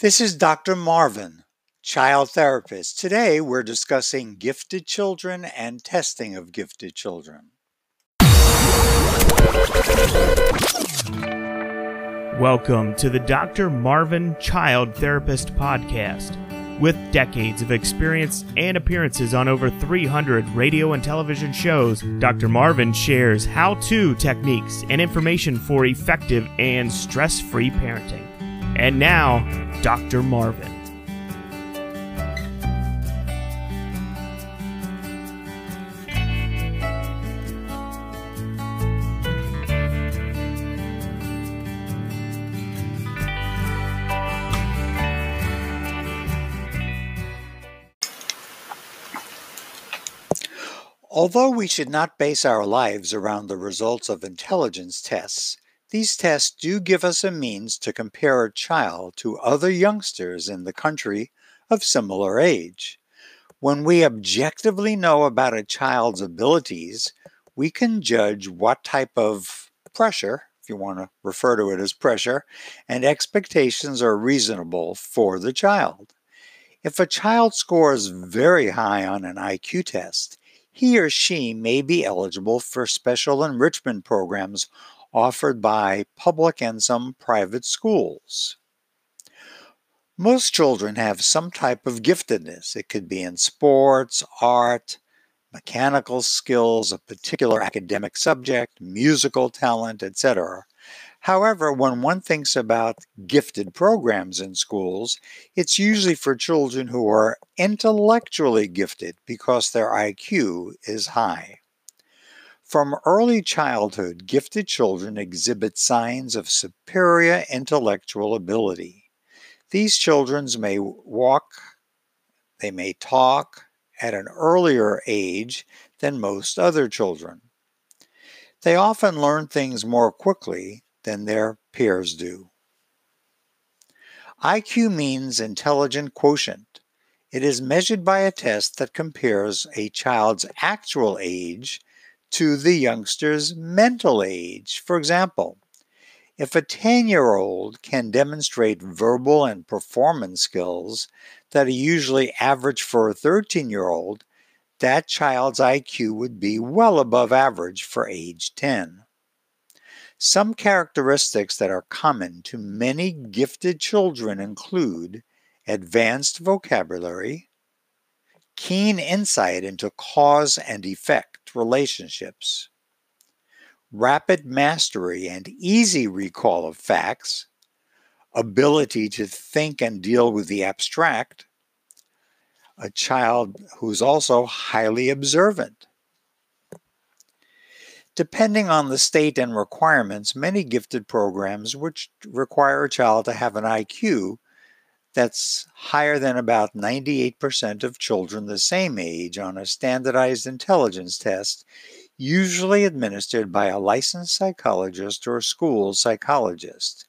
This is Dr. Marvin, child therapist. Today we're discussing gifted children and testing of gifted children. Welcome to the Dr. Marvin Child Therapist Podcast. With decades of experience and appearances on over 300 radio and television shows, Dr. Marvin shares how to techniques and information for effective and stress free parenting. And now, Dr. Marvin. Although we should not base our lives around the results of intelligence tests, these tests do give us a means to compare a child to other youngsters in the country of similar age. When we objectively know about a child's abilities, we can judge what type of pressure, if you want to refer to it as pressure, and expectations are reasonable for the child. If a child scores very high on an IQ test, he or she may be eligible for special enrichment programs offered by public and some private schools. Most children have some type of giftedness. It could be in sports, art, mechanical skills, a particular academic subject, musical talent, etc. However, when one thinks about gifted programs in schools, it's usually for children who are intellectually gifted because their IQ is high. From early childhood, gifted children exhibit signs of superior intellectual ability. These children may walk, they may talk at an earlier age than most other children. They often learn things more quickly than their peers do. IQ means intelligent quotient. It is measured by a test that compares a child's actual age to the youngster's mental age. For example, if a 10 year old can demonstrate verbal and performance skills that are usually average for a 13 year old, that child's IQ would be well above average for age 10. Some characteristics that are common to many gifted children include advanced vocabulary, keen insight into cause and effect, relationships. Rapid mastery and easy recall of facts, ability to think and deal with the abstract, a child who's also highly observant. Depending on the state and requirements, many gifted programs which require a child to have an IQ that's higher than about 98% of children the same age on a standardized intelligence test, usually administered by a licensed psychologist or school psychologist.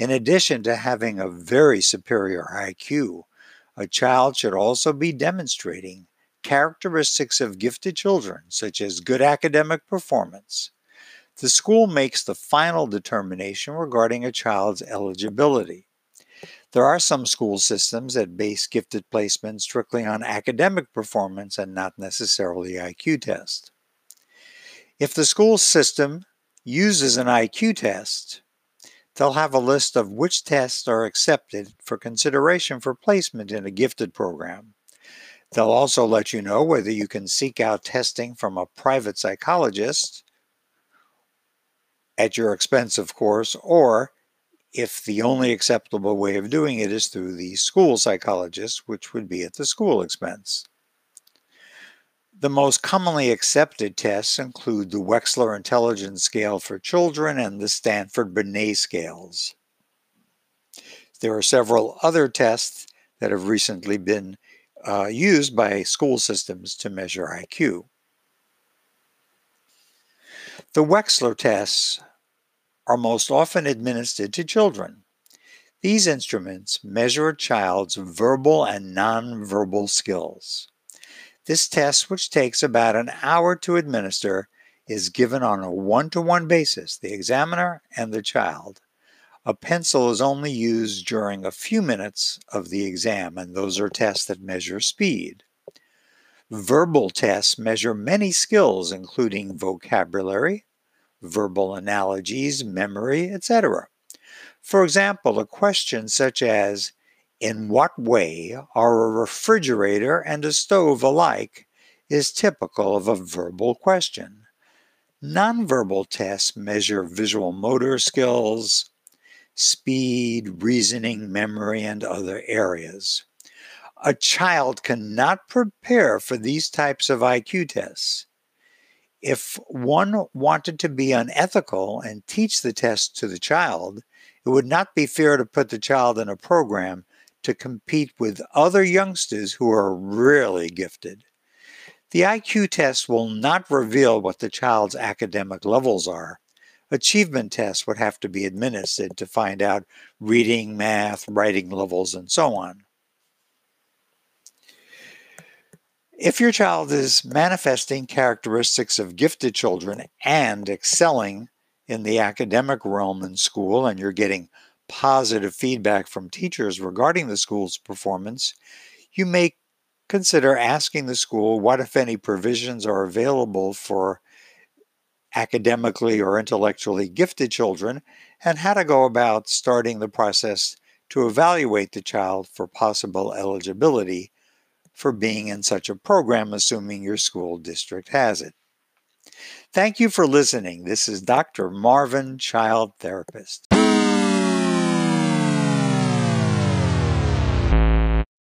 In addition to having a very superior IQ, a child should also be demonstrating characteristics of gifted children, such as good academic performance. The school makes the final determination regarding a child's eligibility. There are some school systems that base gifted placement strictly on academic performance and not necessarily IQ test. If the school system uses an IQ test, they'll have a list of which tests are accepted for consideration for placement in a gifted program. They'll also let you know whether you can seek out testing from a private psychologist at your expense, of course, or if the only acceptable way of doing it is through the school psychologist, which would be at the school expense. The most commonly accepted tests include the Wechsler Intelligence Scale for Children and the Stanford Binet scales. There are several other tests that have recently been uh, used by school systems to measure IQ. The Wechsler tests are most often administered to children. These instruments measure a child's verbal and nonverbal skills. This test, which takes about an hour to administer, is given on a one to one basis, the examiner and the child. a pencil is only used during a few minutes of the exam, and those are tests that measure speed. Verbal tests measure many skills, including vocabulary, verbal analogies, memory, etc. For example, a question such as, In what way are a refrigerator and a stove alike? is typical of a verbal question. Nonverbal tests measure visual motor skills, speed, reasoning, memory, and other areas. A child cannot prepare for these types of IQ tests. If one wanted to be unethical and teach the test to the child, it would not be fair to put the child in a program to compete with other youngsters who are really gifted. The IQ test will not reveal what the child's academic levels are. Achievement tests would have to be administered to find out reading, math, writing levels, and so on. If your child is manifesting characteristics of gifted children and excelling in the academic realm in school, and you're getting positive feedback from teachers regarding the school's performance, you may consider asking the school what, if any, provisions are available for academically or intellectually gifted children and how to go about starting the process to evaluate the child for possible eligibility for being in such a program, assuming your school district has it. Thank you for listening. This is Dr. Marvin, child therapist.